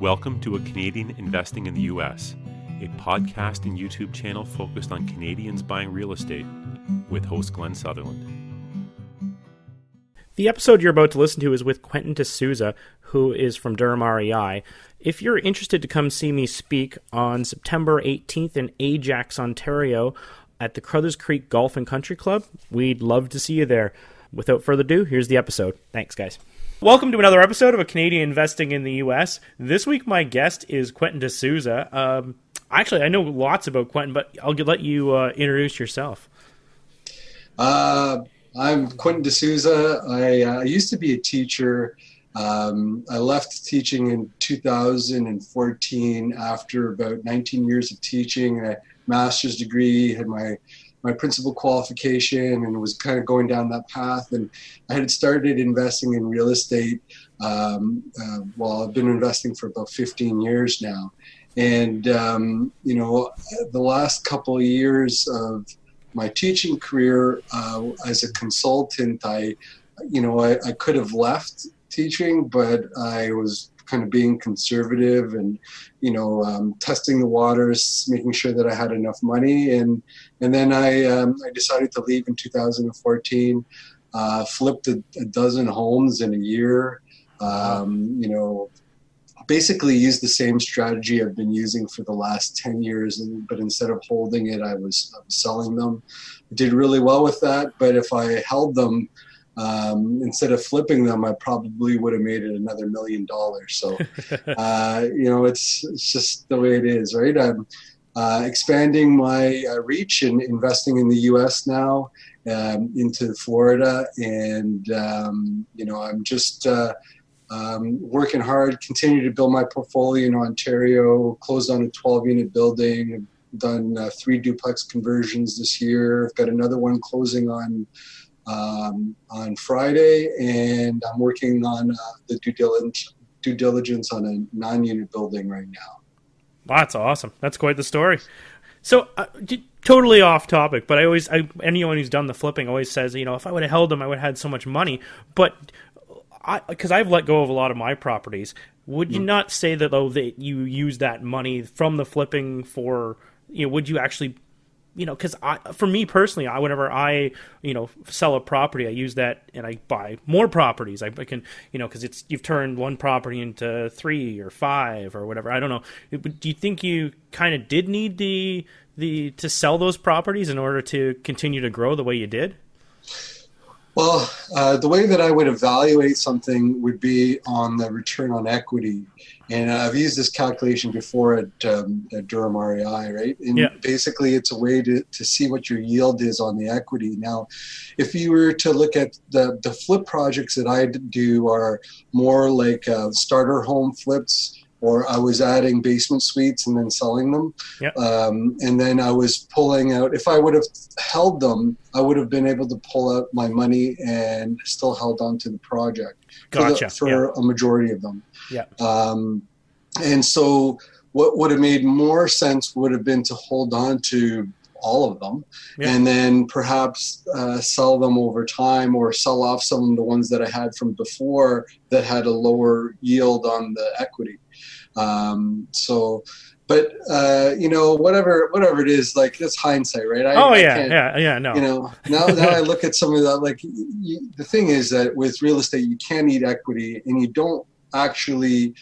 Welcome to A Canadian Investing in the U.S., a podcast and YouTube channel focused on Canadians buying real estate with host Glenn Sutherland. The episode you're about to listen to is with Quentin D'Souza, who is from Durham REI. If you're interested to come see me speak on September 18th in Ajax, Ontario, at the Carruthers Creek Golf and Country Club, we'd love to see you there. Without further ado, here's the episode. Thanks, guys. Welcome to another episode of A Canadian Investing in the U.S. This week, my guest is Quentin D'Souza. Um, actually, I know lots about Quentin, but I'll let you uh, introduce yourself. Uh, I'm Quentin D'Souza. I, uh, used to be a teacher. Um, I left teaching in 2014 after about 19 years of teaching. A master's degree, had my my principal qualification and was kind of going down that path. And I had started investing in real estate. Um, uh, well, I've been investing for about 15 years now. And, um, you know, the last couple of years of my teaching career uh, as a consultant, I, you know, I, I could have left teaching, but I was kind of being conservative and you know um, testing the waters, making sure that I had enough money, and and then I um, I decided to leave in 2014. Uh, flipped a, a, dozen homes in a year. Um, you know, basically used the same strategy I've been using for the last 10 years, and, but instead of holding it, I was, I was selling them. I did really well with that, but if I held them, um, instead of flipping them, I probably would have made it another million dollars. So, uh, you know, it's it's just the way it is, right? Uh, expanding my uh, reach and investing in the U.S. now um, into Florida, and um, you know, I'm just. Uh, um, working hard, continue to build my portfolio in Ontario. Closed on a 12 unit building. done uh, three duplex conversions this year. I've got another one closing on um, on Friday, and I'm working on uh, the due diligence, due diligence on a non-unit building right now. That's awesome. That's quite the story. So, uh, totally off topic, but I always, I, anyone who's done the flipping always says, you know, if I would have held them, I would have had so much money. But I, because I've let go of a lot of my properties, would you mm. not say that though that you use that money from the flipping for, you know, would you actually you know, because I, for me personally, I whenever I, you know, sell a property, I use that and I buy more properties. I, I can, you know, because it's you've turned one property into three or five or whatever. I don't know. Do you think you kind of did need the the to sell those properties in order to continue to grow the way you did? Well, uh, the way that I would evaluate something would be on the return on equity. And I've used this calculation before at, um, at Durham REI, right? And yeah. basically, it's a way to, to see what your yield is on the equity. Now, if you were to look at the, the flip projects that I do, are more like uh, starter home flips or I was adding basement suites and then selling them. Yep. Um, and then I was pulling out, if I would have held them, I would have been able to pull out my money and still held on to the project gotcha. for, the, for a majority of them. Yeah. Um, and so what would have made more sense would have been to hold on to all of them and then perhaps uh, sell them over time or sell off some of the ones that I had from before that had a lower yield on the equity. Um, so, but uh, you know, whatever whatever it is, like that's hindsight, right? I, oh yeah, yeah, yeah. No, you know, now now I look at some of that. Like you, the thing is that with real estate, you can't eat equity, and you don't actually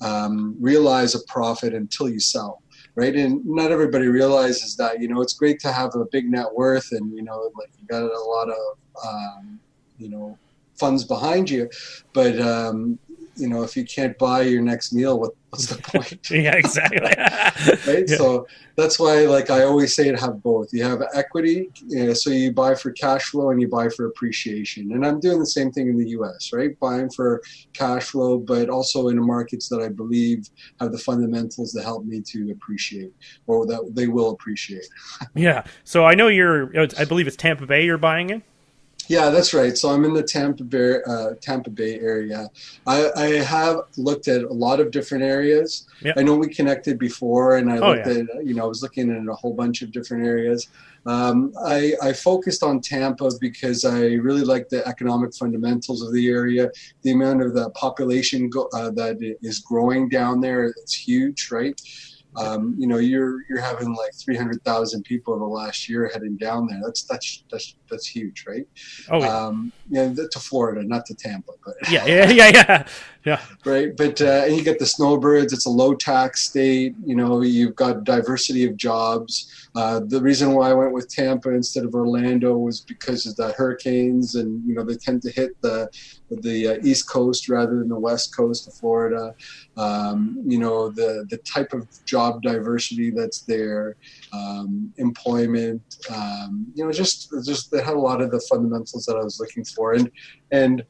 um, realize a profit until you sell right? And not everybody realizes that. You know, it's great to have a big net worth, and you know, like you got a lot of, um, you know, funds behind you, but um, you know, if you can't buy your next meal, what, what's the point? yeah, exactly. right. Yeah. So that's why, like I always say, to have both. You have equity, you know, so you buy for cash flow and you buy for appreciation. And I'm doing the same thing in the U.S. Right, buying for cash flow, but also in markets that I believe have the fundamentals that help me to appreciate, or that they will appreciate. yeah. So I know you're. I believe it's Tampa Bay you're buying in. Yeah, that's right. So I'm in the Tampa Bay, uh, Tampa Bay area. I, I, have looked at a lot of different areas. Yep. I know we connected before, and I oh, looked yeah. at you know I was looking at a whole bunch of different areas. Um, I, I, focused on Tampa because I really like the economic fundamentals of the area. The amount of the population go, uh, that is growing down there, it's huge, right? Um, you know, you're you're having like 300,000 people in the last year heading down there. That's that's that's that's huge, right? Oh, yeah. Um, yeah, to Florida, not to Tampa, but yeah, yeah, yeah, yeah, yeah. Right, but uh, and you get the snowbirds. It's a low tax state. You know, you've got diversity of jobs. Uh, the reason why I went with Tampa instead of Orlando was because of the hurricanes, and you know they tend to hit the the uh, East Coast rather than the West Coast of Florida. Um, you know the the type of job diversity that's there, um, employment. Um, you know, just just they had a lot of the fundamentals that I was looking for, and and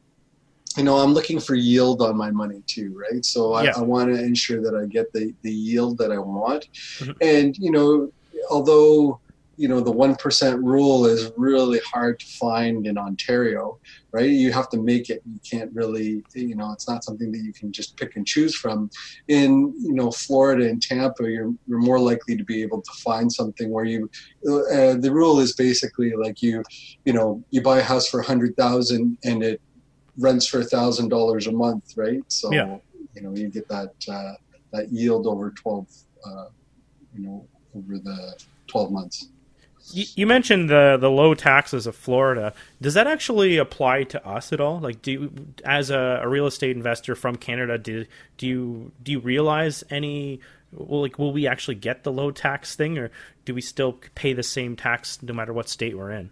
you know i'm looking for yield on my money too right so i, yeah. I want to ensure that i get the, the yield that i want mm-hmm. and you know although you know the one percent rule is really hard to find in Ontario, right? You have to make it. You can't really, you know, it's not something that you can just pick and choose from. In you know Florida and Tampa, you're you're more likely to be able to find something where you. Uh, the rule is basically like you, you know, you buy a house for a hundred thousand and it rents for a thousand dollars a month, right? So yeah. you know you get that uh, that yield over twelve, uh, you know, over the 12 months. You mentioned the the low taxes of Florida. Does that actually apply to us at all? Like, do you, as a, a, real estate investor from Canada, do do you do you realize any? Well, like, will we actually get the low tax thing, or do we still pay the same tax no matter what state we're in?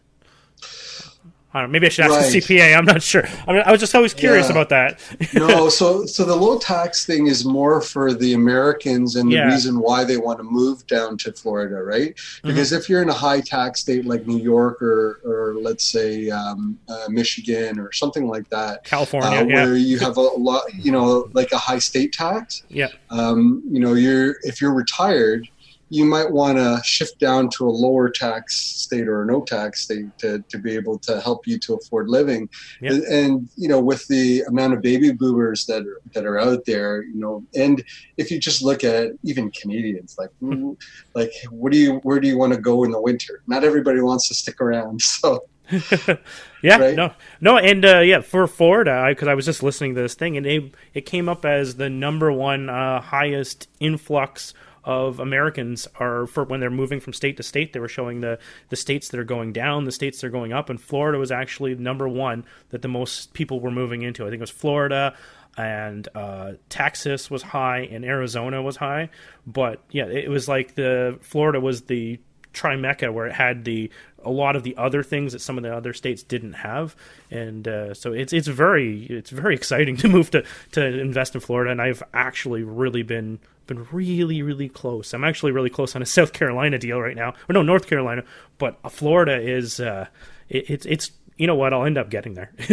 I don't know, maybe I should ask right. the CPA. I'm not sure. I, mean, I was just always curious yeah. about that. no, so so the low tax thing is more for the Americans and the yeah. reason why they want to move down to Florida, right? Mm-hmm. Because mm-hmm. if you're in a high tax state like New York or or let's say um, uh, Michigan or something like that, California, uh, where yeah. you have a lot, you know, like a high state tax. Yeah. Um, you know, you're if you're retired you might want to shift down to a lower tax state or a no tax state to, to be able to help you to afford living. Yep. And, and, you know, with the amount of baby boomers that are, that are out there, you know, and if you just look at even Canadians, like, mm-hmm. like, what do you, where do you want to go in the winter? Not everybody wants to stick around. So, yeah, right? no, no, and uh, yeah, for Florida, because I, I, was just listening to this thing, and it, it came up as the number one uh, highest influx of Americans are for when they're moving from state to state. They were showing the the states that are going down, the states that are going up, and Florida was actually number one that the most people were moving into. I think it was Florida and uh, Texas was high and Arizona was high, but yeah, it was like the Florida was the trimecca where it had the a lot of the other things that some of the other states didn't have, and uh, so it's it's very it's very exciting to move to to invest in Florida, and I've actually really been been really, really close. I'm actually really close on a South Carolina deal right now, or no, North Carolina. But Florida is uh, it, it's it's you know what? I'll end up getting there.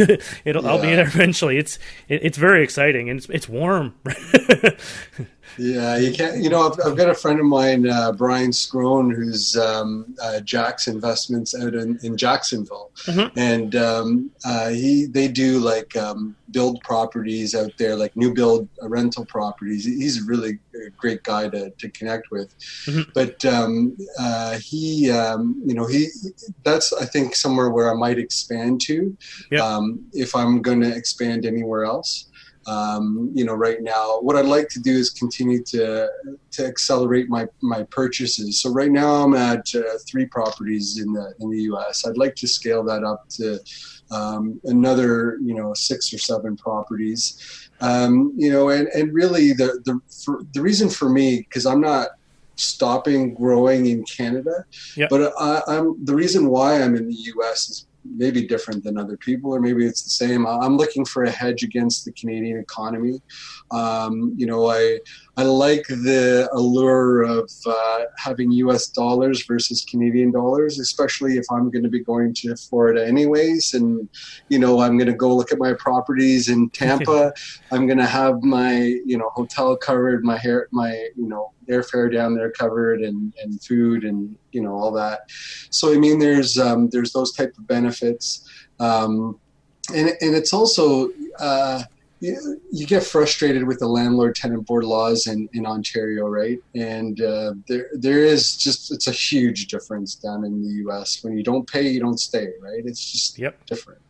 It'll yeah. I'll be there eventually. It's it, it's very exciting and it's it's warm. Yeah, you can't. You know, I've, I've got a friend of mine, uh, Brian Scrone, who's um, uh, Jack's Investments out in, in Jacksonville, mm-hmm. and um, uh, he they do like um, build properties out there, like new build uh, rental properties. He's a really great guy to, to connect with, mm-hmm. but um, uh, he, um, you know, he that's I think somewhere where I might expand to, yeah. Um, if I'm going to expand anywhere else. Um, you know, right now, what I'd like to do is continue to to accelerate my my purchases. So right now, I'm at uh, three properties in the in the U.S. I'd like to scale that up to um, another, you know, six or seven properties. Um, you know, and and really the the for, the reason for me because I'm not stopping growing in Canada, yep. but I, I'm the reason why I'm in the U.S. is maybe different than other people, or maybe it's the same. I'm looking for a hedge against the Canadian economy. Um, you know, I I like the allure of uh, having U.S. dollars versus Canadian dollars, especially if I'm going to be going to Florida anyways, and you know I'm going to go look at my properties in Tampa. I'm going to have my you know hotel covered, my hair, my you know airfare down there covered, and and food and you know all that. So I mean, there's um, there's those type of benefits. Um, and and it's also uh, you, you, get frustrated with the landlord tenant board laws in, in Ontario, right? And uh, there there is just it's a huge difference down in the U.S. When you don't pay, you don't stay, right? It's just yep. different.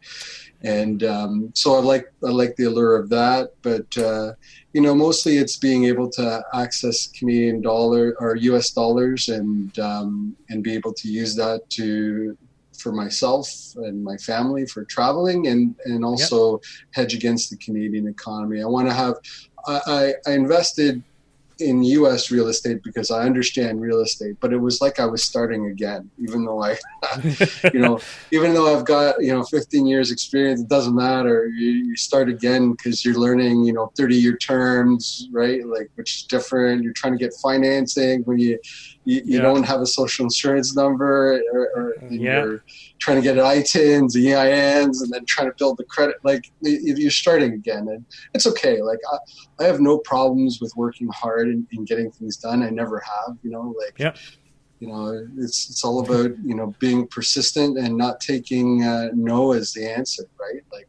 And um, so I like I like the allure of that, but uh, you know mostly it's being able to access Canadian dollar or U.S. dollars and um, and be able to use that to for myself and my family for traveling and and also yep. hedge against the Canadian economy. I want to have I, I invested in U.S. real estate because I understand real estate, but it was like I was starting again, even though I, you know, even though I've got you know 15 years experience, it doesn't matter. You, you start again because you're learning, you know, 30 year terms, right? Like which is different. You're trying to get financing when you you, you yeah. don't have a social insurance number, or, or yeah. you're trying to get an ITINs, EINs, and then trying to build the credit. Like you're starting again, and it's okay. Like I, I have no problems with working hard and, and getting things done. I never have. You know, like. Yeah. You know, it's it's all about you know being persistent and not taking uh, no as the answer, right? Like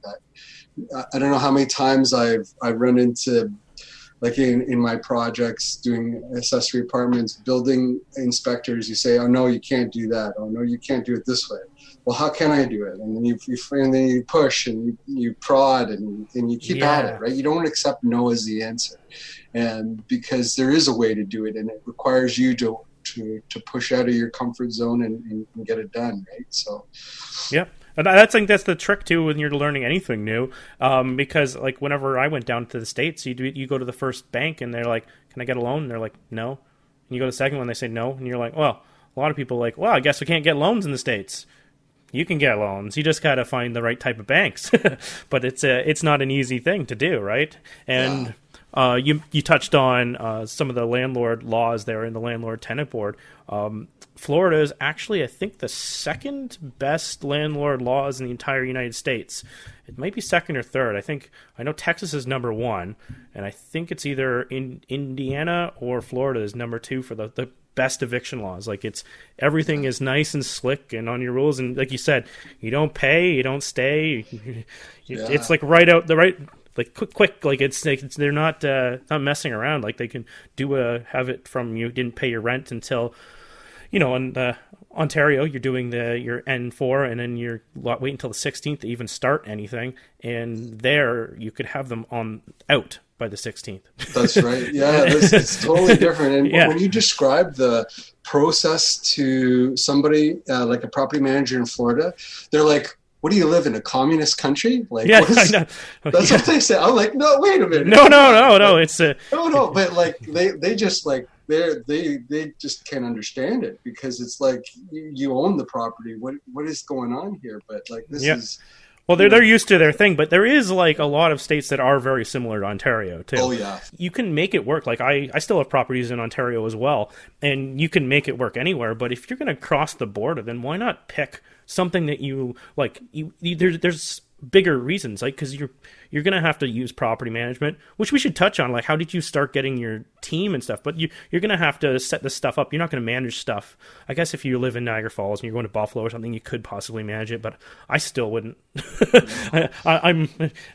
I, I don't know how many times I've I've run into like in, in my projects doing accessory apartments building inspectors you say oh no you can't do that. Oh no you can't do it this way. Well how can i do it? And then you, you and then you push and you, you prod and, and you keep yeah. at it right? You don't accept no as the answer. And because there is a way to do it and it requires you to to, to push out of your comfort zone and, and, and get it done right? So yep that's like that's the trick too when you're learning anything new, um, because like whenever I went down to the states, you do you go to the first bank and they're like, "Can I get a loan?" And they're like, "No." And you go to the second one, they say no, and you're like, "Well." A lot of people like, "Well, I guess we can't get loans in the states." You can get loans. You just gotta find the right type of banks, but it's a it's not an easy thing to do, right? And yeah. Uh, you you touched on uh, some of the landlord laws there in the landlord tenant board. Um, Florida is actually, I think, the second best landlord laws in the entire United States. It might be second or third. I think I know Texas is number one, and I think it's either in Indiana or Florida is number two for the, the best eviction laws. Like it's everything is nice and slick and on your rules. And like you said, you don't pay, you don't stay. yeah. It's like right out the right like quick quick like it's, like it's they're not uh, not messing around like they can do a have it from you didn't pay your rent until you know, in uh, Ontario, you're doing the your N4, and then you're wait until the 16th to even start anything, and there you could have them on out by the 16th. That's right. Yeah, this, it's totally different. And yeah. when you describe the process to somebody uh, like a property manager in Florida, they're like, what do you live in a communist country? Like, yeah, that's yeah. what they say. I'm like, no, wait a minute. No, no, no, no. It's a no, no. But like, they they just like they they they just can't understand it because it's like you, you, own the property. What what is going on here? But like this yep. is. Well, they're they're used to their thing, but there is like a lot of states that are very similar to Ontario too. Oh yeah, you can make it work. Like I, I still have properties in Ontario as well, and you can make it work anywhere. But if you're going to cross the border, then why not pick something that you like? You, you there's there's bigger reasons, like because you're you're going to have to use property management, which we should touch on. Like, how did you start getting your team and stuff? But you, you're going to have to set this stuff up. You're not going to manage stuff. I guess if you live in Niagara Falls and you're going to Buffalo or something, you could possibly manage it, but I still wouldn't. I, I'm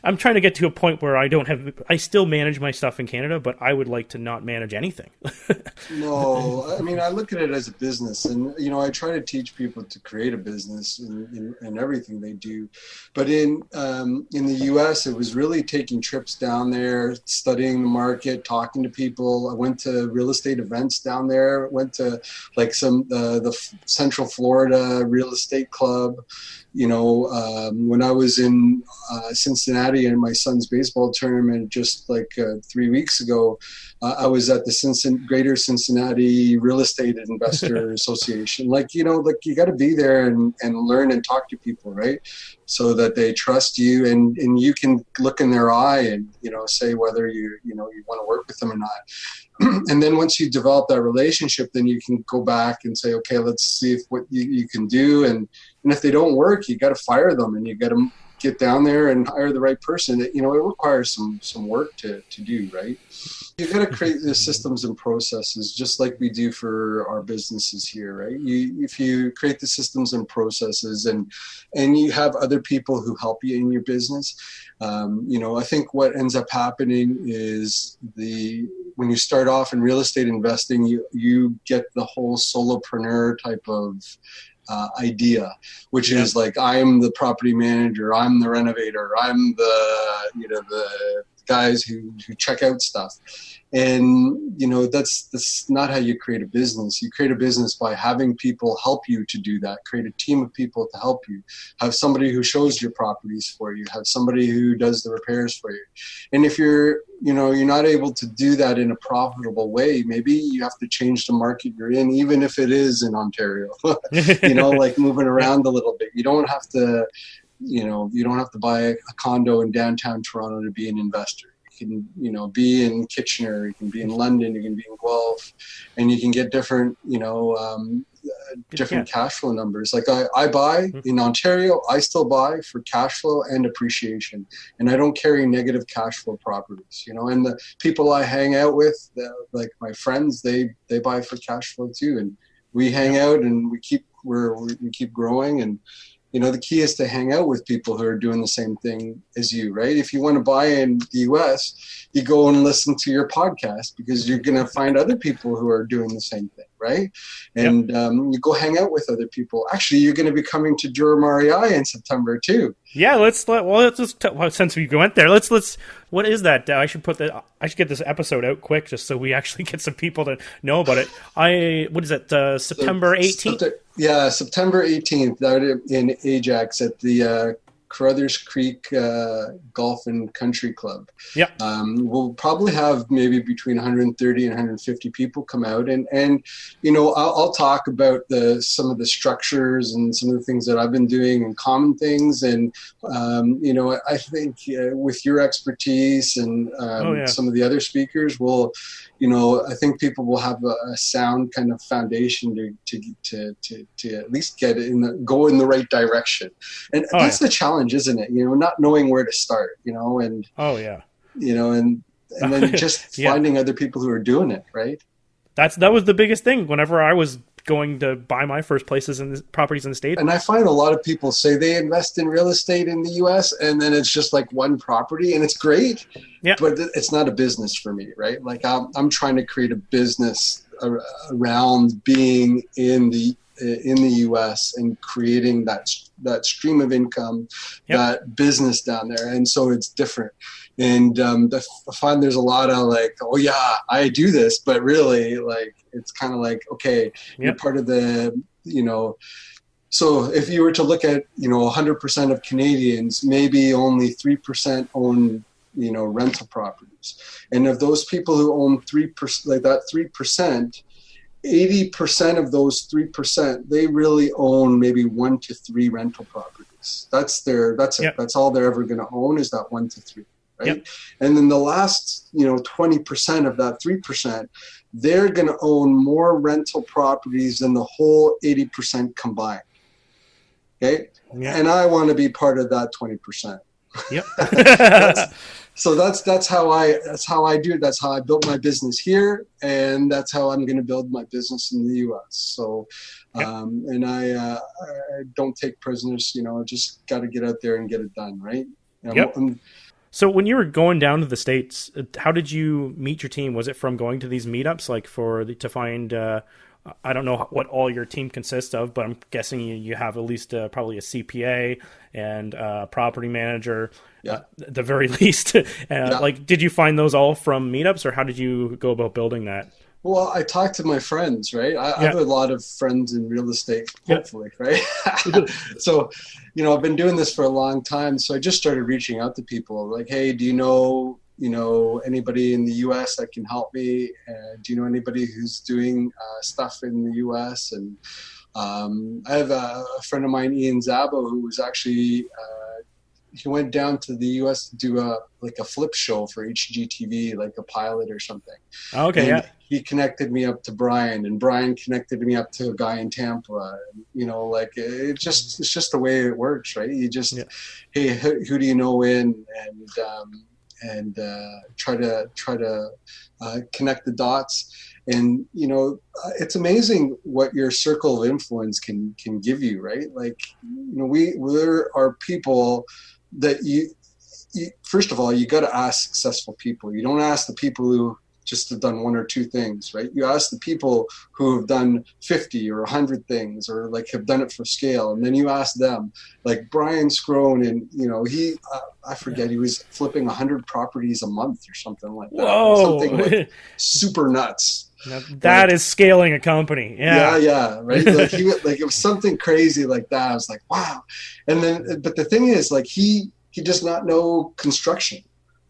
I'm trying to get to a point where I don't have. I still manage my stuff in Canada, but I would like to not manage anything. no, I mean I look at it as a business, and you know I try to teach people to create a business in, in, in everything they do. But in um, in the U.S., it was was really taking trips down there, studying the market, talking to people. I went to real estate events down there. Went to like some uh, the Central Florida Real Estate Club. You know, um, when I was in uh, Cincinnati in my son's baseball tournament just like uh, three weeks ago, I was at the Cincinnati, Greater Cincinnati Real Estate Investor Association. Like, you know, like you got to be there and, and learn and talk to people, right? So that they trust you and, and you can look in their eye and, you know, say whether you, you know, you want to work with them or not. and then once you develop that relationship, then you can go back and say, okay, let's see if what you, you can do. And, and if they don't work, you got to fire them and you got to get down there and hire the right person, it, you know, it requires some some work to to do, right? You got to create the systems and processes just like we do for our businesses here, right? You if you create the systems and processes and and you have other people who help you in your business, um, you know, I think what ends up happening is the when you start off in real estate investing, you you get the whole solopreneur type of uh, idea, which yeah. is like I'm the property manager, I'm the renovator, I'm the you know the guys who, who check out stuff. And you know that's that's not how you create a business. You create a business by having people help you to do that create a team of people to help you. Have somebody who shows your properties for you. Have somebody who does the repairs for you. And if you're you know you're not able to do that in a profitable way maybe you have to change the market you're in even if it is in ontario. You know like moving around a little bit. You don't have to you know you don't have to buy a condo in downtown toronto to be an investor You can you know be in Kitchener, you can be in London, you can be in Guelph, and you can get different you know um, different yeah. cash flow numbers. Like I, I buy mm-hmm. in Ontario, I still buy for cash flow and appreciation, and I don't carry negative cash flow properties. You know, and the people I hang out with, like my friends, they they buy for cash flow too, and we hang out and we keep we're we keep growing and you know the key is to hang out with people who are doing the same thing as you right? If you want to buy in the us you go and listen to your podcast because you're going to find other people who are doing the same thing right? And yep. um, you go hang out with other people. Actually you're going to be coming to Durham REI in september too. Yeah let's let well let's just well, since we went there let's let's what is that? I should put that i should get this episode out quick just so we actually get some people to know about it. I what is it uh, september 18th yeah, September 18th out in Ajax at the uh, Carruthers Creek uh, Golf and Country Club. Yeah. Um, we'll probably have maybe between 130 and 150 people come out, and and you know I'll, I'll, talk about the some of the structures and some of the things that I've been doing and common things, and um, you know I think uh, with your expertise and um, oh, yeah. some of the other speakers, will you know, I think people will have a, a sound kind of foundation to, to, to, to, to at least get in the, go in the right direction. And oh, that's yeah. the challenge, isn't it? You know, not knowing where to start, you know, and, oh yeah, you know, and, and then just yeah. finding other people who are doing it. Right. That's, that was the biggest thing whenever I was going to buy my first places in the properties in the state. And I find a lot of people say they invest in real estate in the U.S. and then it's just like one property and it's great, yeah. but it's not a business for me, right? Like I'm, I'm trying to create a business around being in the in the U.S. and creating that that stream of income, yep. that business down there, and so it's different. And um, I find there's a lot of like, oh yeah, I do this, but really, like, it's kind of like, okay, yep. you're part of the, you know. So if you were to look at, you know, 100% of Canadians, maybe only 3% own, you know, rental properties. And of those people who own 3%, like that 3%, 80% of those 3%, they really own maybe one to three rental properties. That's their, that's yep. it. That's all they're ever going to own is that one to three. Right. Yep. And then the last, you know, 20% of that 3%, they're going to own more rental properties than the whole 80% combined. Okay. Yep. And I want to be part of that 20%. Yep. so that's that's how I that's how I do it. That's how I built my business here, and that's how I'm going to build my business in the U.S. So, um, and I, uh, I don't take prisoners. You know, I just got to get out there and get it done, right? You know, yep. I'm, so when you were going down to the states, uh, how did you meet your team? Was it from going to these meetups, like for the, to find uh, I don't know what all your team consists of, but I'm guessing you, you have at least uh, probably a CPA and a property manager, yeah. uh, at the very least. uh, yeah. Like, did you find those all from meetups, or how did you go about building that? Well, I talk to my friends, right? I, yeah. I have a lot of friends in real estate, hopefully, right? so, you know, I've been doing this for a long time, so I just started reaching out to people, like, "Hey, do you know you know anybody in the U.S. that can help me? Uh, do you know anybody who's doing uh, stuff in the U.S. and um, I have a, a, friend of mine, Ian Zabo, who was actually uh, he went down to the U.S. to do a like a flip show for HGTV, like a pilot or something. Okay, And yeah. He connected me up to Brian, and Brian connected me up to a guy in Tampa. You know, like it just it's just the way it works, right? You just Yeah. hey, who, who do you know in and um, and uh, try to try to uh, connect the dots. And you know, uh, it's amazing what your circle of influence can can give you, right? Like, you know, we there are people that you, you first of all you got to ask successful people. You don't ask the people who just have done one or two things, right? You ask the people who have done 50 or 100 things or like have done it for scale. And then you ask them, like Brian Scrone, and you know, he, uh, I forget, he was flipping 100 properties a month or something like that. Whoa, Something like super nuts. Now, that is scaling a company. Yeah, Yeah, yeah, right. Like he like it was something crazy like that. I was like, wow. And then, but the thing is, like he he does not know construction.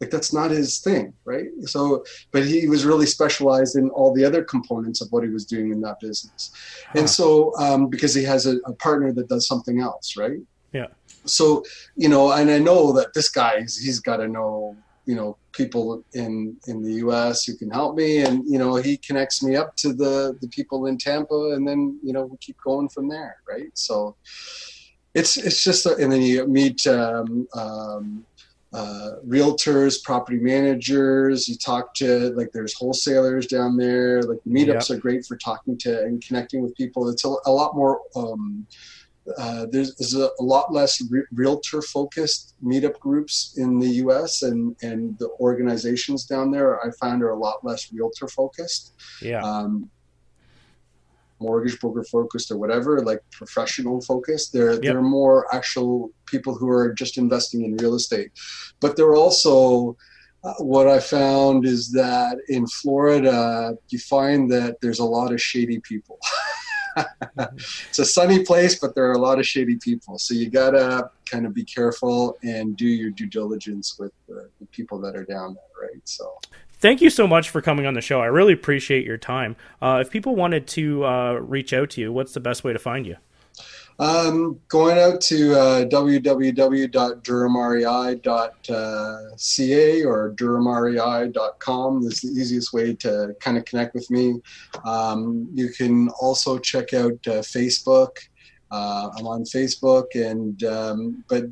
Like that's not his thing, right? So, but he was really specialized in all the other components of what he was doing in that business. Huh. And so, um, because he has a, a partner that does something else, right? Yeah. So, you know, and I know that this guy, he's, he's got to know, you know, people in in the U.S. who can help me, and you know, he connects me up to the the people in Tampa, and then you know, we keep going from there, right? So, it's it's just, and then you meet. Um, um, uh, realtors, property managers. You talk to like there's wholesalers down there. Like the meetups are great for talking to and connecting with people. It's a, a lot more. Um, uh, there's, there's a, a, lot less re- realtor focused meetup groups in the U.S. and and the organizations down there I found are a lot less realtor focused. yeah. Um, mortgage broker focused or whatever, like professional focused. They're Yep. they're more actual people who are just investing in real estate, but they're also. Uh, what I found is that in Florida, you find that there's a lot of shady people. it's a sunny place, but there are a lot of shady people. So you gotta kind of be careful and do your due diligence with the, the people that are down there, right? So. Thank you so much for coming on the show. I really appreciate your time. Uh, if people wanted to uh, reach out to you, what's the best way to find you? Um, going out to uh, www.durhamrei.ca or durhamrei.com is the easiest way to kind of connect with me. Um, you can also check out uh, Facebook. Uh, I'm on Facebook, and um, but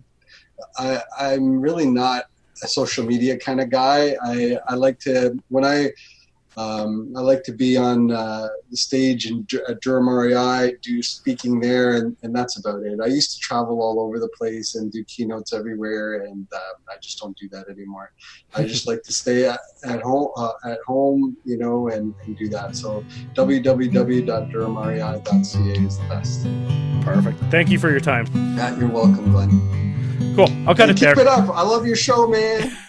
I, I'm really not a social media kind of guy. I, I like to when I um, I like to be on uh, the stage in, at Durham REI, do speaking there, and, and that's about it. I used to travel all over the place and do keynotes everywhere, and uh, I just don't do that anymore. I just like to stay at, at home, uh, at home, you know, and, and do that. So www.durhamrei.ca is the best. Perfect. Thank you for your time. Matt, you're welcome, Glenn. Cool. I'll cut it keep there. it up. I love your show, man.